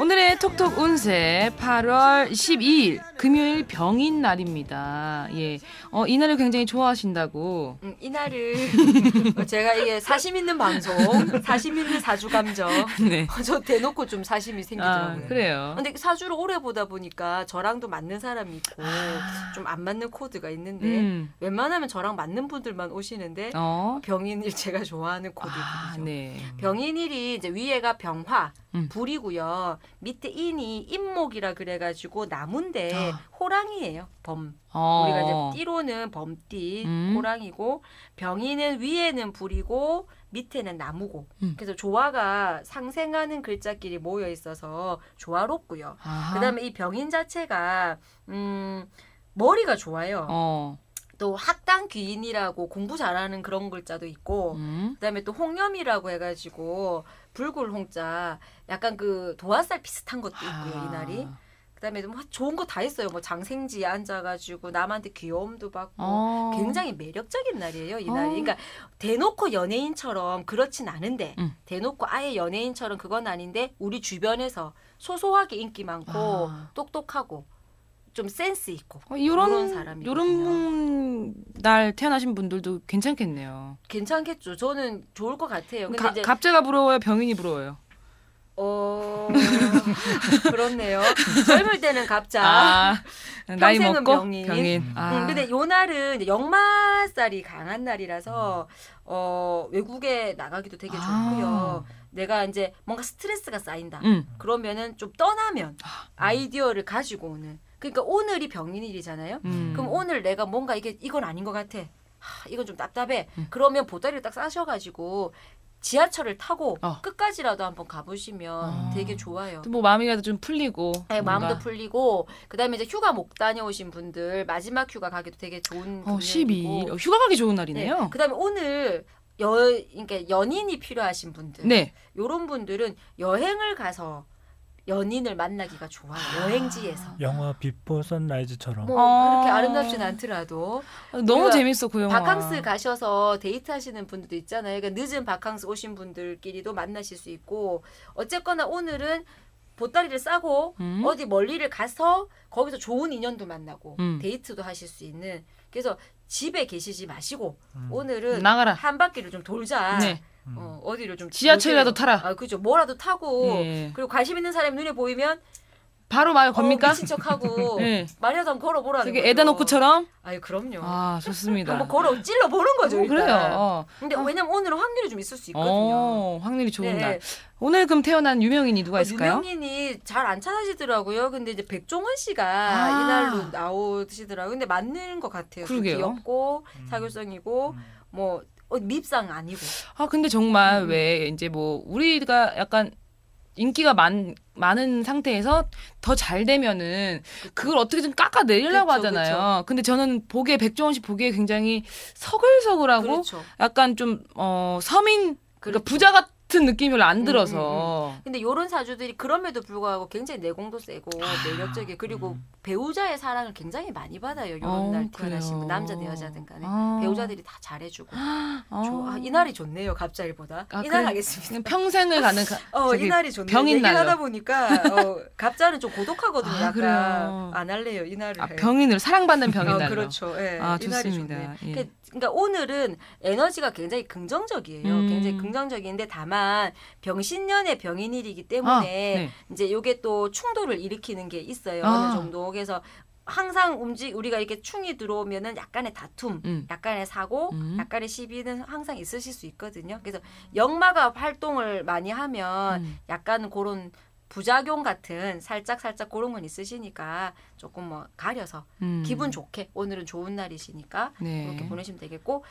오늘의 톡톡 운세 8월 12일 금요일 병인 날입니다. 예. 어, 이 날을 굉장히 좋아하신다고. 음, 이날을 제가 이게 사심 있는 방송, 사심 있는 사주 감정. 네. 저 대놓고 좀 사심이 아, 생기더라고요. 그래요. 근데 사주를 오래 보다 보니까 저랑도 맞는 사람이 있고 아. 좀안 맞는 코드가 있는데 음. 웬만하면 저랑 맞는 분들만 오시는데 어. 병인일 제가 좋아하는 코드거든요. 아, 네. 병인일이 이제 위에가 병화 음. 불이고요. 밑에 인이 인목이라 그래가지고 나무인데 아. 호랑이에요. 범. 어. 우리가 이제 띠로는 범띠 음. 호랑이고 병이는 위에는 불이고 밑에는 나무고 음. 그래서 조화가 상생하는 글자끼리 모여 있어서 조화롭고요. 아하. 그다음에 이 병인 자체가 음 머리가 좋아요. 어. 또 학당 귀인이라고 공부 잘하는 그런 글자도 있고 음. 그다음에 또 홍염이라고 해가지고 불굴 홍자 약간 그 도화살 비슷한 것도 있고요 이 날이 아. 그다음에 뭐 좋은 거 다 있어요 뭐 장생지에 앉아가지고 남한테 귀여움도 받고 어. 굉장히 매력적인 날이에요 이 어. 날이 그러니까 대놓고 연예인처럼 그렇진 않은데 음. 대놓고 아예 연예인처럼 그건 아닌데 우리 주변에서 소소하게 인기 많고 아. 똑똑하고 좀 센스 있고 어, 요런 사람이거든요. 요런 날 태어나신 분들도 괜찮겠네요. 괜찮겠죠 저는 좋을 것 같아요 근데 가, 갑자가 부러워요, 병인이 부러워요. 어 그렇네요. 젊을 때는 갑자. 아, 나이 평생은 먹고 병인. 아. 음, 근데 요 날은 역마살이 강한 날이라서 어 외국에 나가기도 되게 아. 좋고요. 내가 이제 뭔가 스트레스가 쌓인다. 음. 그러면은 좀 떠나면 아이디어를 가지고 오는. 그러니까 오늘이 병인일이잖아요. 음. 그럼 오늘 내가 뭔가 이게 이건 아닌 것 같아. 하, 이건 좀 답답해. 음. 그러면 보따리를 딱 싸셔가지고 지하철을 타고 어. 끝까지라도 한번 가보시면 어. 되게 좋아요. 또뭐 마음이라도 좀 풀리고 네, 뭔가. 마음도 풀리고 그다음에 이제 휴가 못 다녀오신 분들 마지막 휴가 가기도 되게 좋은 어, 금요일이고. 12일. 어, 휴가 가기 좋은 날이네요. 네. 그다음에 오늘 여 그러니까 연인이 필요하신 분들 네. 요런 분들은 여행을 가서 연인을 만나기가 좋아요. 여행지에서. 영화 Before Sunrise처럼 뭐 아. 그렇게 아름답진 않더라도 어, 너무 재밌어 그 영화. 바캉스 가셔서 데이트하시는 분들도 있잖아요. 그러니까 늦은 바캉스 오신 분들끼리도 만나실 수 있고 어쨌거나 오늘은 보따리를 싸고 음? 어디 멀리를 가서 거기서 좋은 인연도 만나고 음. 데이트도 하실 수 있는 그래서 집에 계시지 마시고 음. 오늘은 나가라. 한 바퀴를 좀 돌자. 네. 음. 어, 어디를 좀 지하철이라도. 타라. 아 그죠. 뭐라도 타고 예. 그리고 관심 있는 사람이 눈에 보이면 바로 말 겁니까? 어, 미친 척하고 네. 한번 걸어보라는 되게 거죠. 에다 놓고처럼? 아유 그럼요. 아, 좋습니다. 한번 걸어 찔러 보는 거죠. 어, 일단. 그래요. 어. 근데 왜냐면 오늘은 확률이 좀 있을 수 있거든요. 어, 확률이 좋은 네. 날. 오늘 그럼 태어난 유명인이 누가 있을까요? 유명인이 잘 안 찾아지더라고요. 근데 이제 백종원 씨가 아. 이날로 나오시더라고요. 근데 맞는 것 같아요. 좀 그러게요. 귀엽고 음. 사교성이고 음. 뭐 어, 밉상 아니고. 아, 근데 정말 음. 왜 이제 뭐 우리가 약간 인기가 많, 많은 상태에서 더 잘 되면은 그걸 어떻게든 깎아 내리려고 그쵸, 하잖아요. 근데 저는 보기에 백종원 씨 보기에 굉장히 서글서글하고 그렇죠. 약간 좀 어, 서민 그러니까 그렇죠. 부자 같은 느낌이 별로 안 음, 들어서 근데 요런 사주들이 그럼에도 불구하고 굉장히 내공도 세고 아, 매력적이고 그리고 음. 배우자의 사랑을 굉장히 많이 받아요. 요런 어, 날 태어나신 남자든 여자든 간에 아. 배우자들이 다 잘해주고 아. 좋아. 아, 이날이 좋네요. 갑자일보다 아, 이날 그래. 하겠습니다. 평생을 가는 가, 어, 저기 이날이 좋네요. 병인 날로. 하다 보니까 어, 갑자는 좀 고독하거든요. 아, 그래요. 안 할래요. 이 날을. 아, 해요. 병인으로 사랑받는 병인 어, 날로. 그렇죠. 예. 아, 좋습니다. 좋네요. 예. 그- 그러니까 오늘은 에너지가 굉장히 긍정적이에요. 음. 굉장히 긍정적인데 다만 병신년의 병인일이기 아, 때문에 네. 이제 요게 또 충돌을 일으키는 게 있어요. 아. 어느 정도. 그래서 항상 움직 우리가 이렇게 충이 들어오면은 약간의 다툼, 음. 약간의 사고, 음. 약간의 시비는 항상 있으실 수 있거든요. 그래서 역마가 활동을 많이 하면 음. 약간 그런 부작용 같은 살짝 살짝 그런 건 있으시니까 조금 뭐 가려서 음. 기분 좋게 오늘은 좋은 날이시니까 네. 그렇게 보내시면 되겠고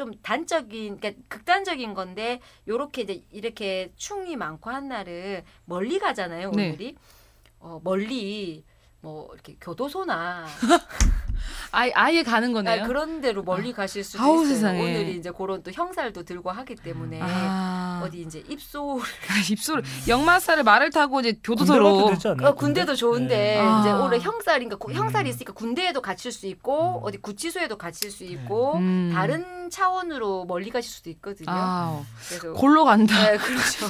좀 단적인 그러니까 극단적인 건데 요렇게 이제 이렇게 충이 많고 한 날은 멀리 가잖아요 네. 오늘이 어 멀리 뭐 이렇게 교도소나 아예, 아예 가는 거네요. 아, 그런 데로 멀리 가실 수도 아우, 있어요. 세상에. 오늘이 이제 그런 또 형살도 들고 하기 때문에 아. 어디 이제 입소 입술 역마살을 말을 타고 이제 교도소로 가도 되지 않나요? 어, 군대도 좋은데 네. 아. 이제 올해 형살인가 고- 형살이 음. 있으니까 군대에도 갇힐 수 있고 음. 어디 구치소에도 갇힐 수 있고 음. 다른 차원으로 멀리 가실 수도 있거든요. 아, 그래서 골로 간다. 네, 그렇죠.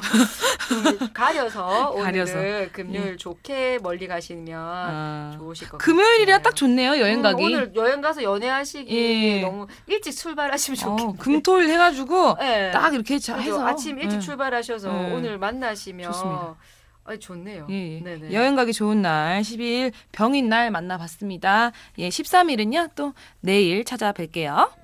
좀 가려서 가려서. 오늘은 금요일 좋게 멀리 가시면 아. 좋으실 것 같아요. 금요일이라 딱 좋네요. 여행 가기. 음, 오늘 여행 가서 연애하시기 예. 너무 일찍 출발하시면 어, 좋겠네요. 금토일 해가지고 네. 딱 이렇게 자- 그죠? 해서 아침 일찍 예. 출발하셔서 네. 오늘 만나시면 좋습니다. 아, 좋네요. 예, 예. 여행 가기 좋은 날 12일 병인 날 만나봤습니다. 예, 13일은요 또 내일 찾아뵐게요.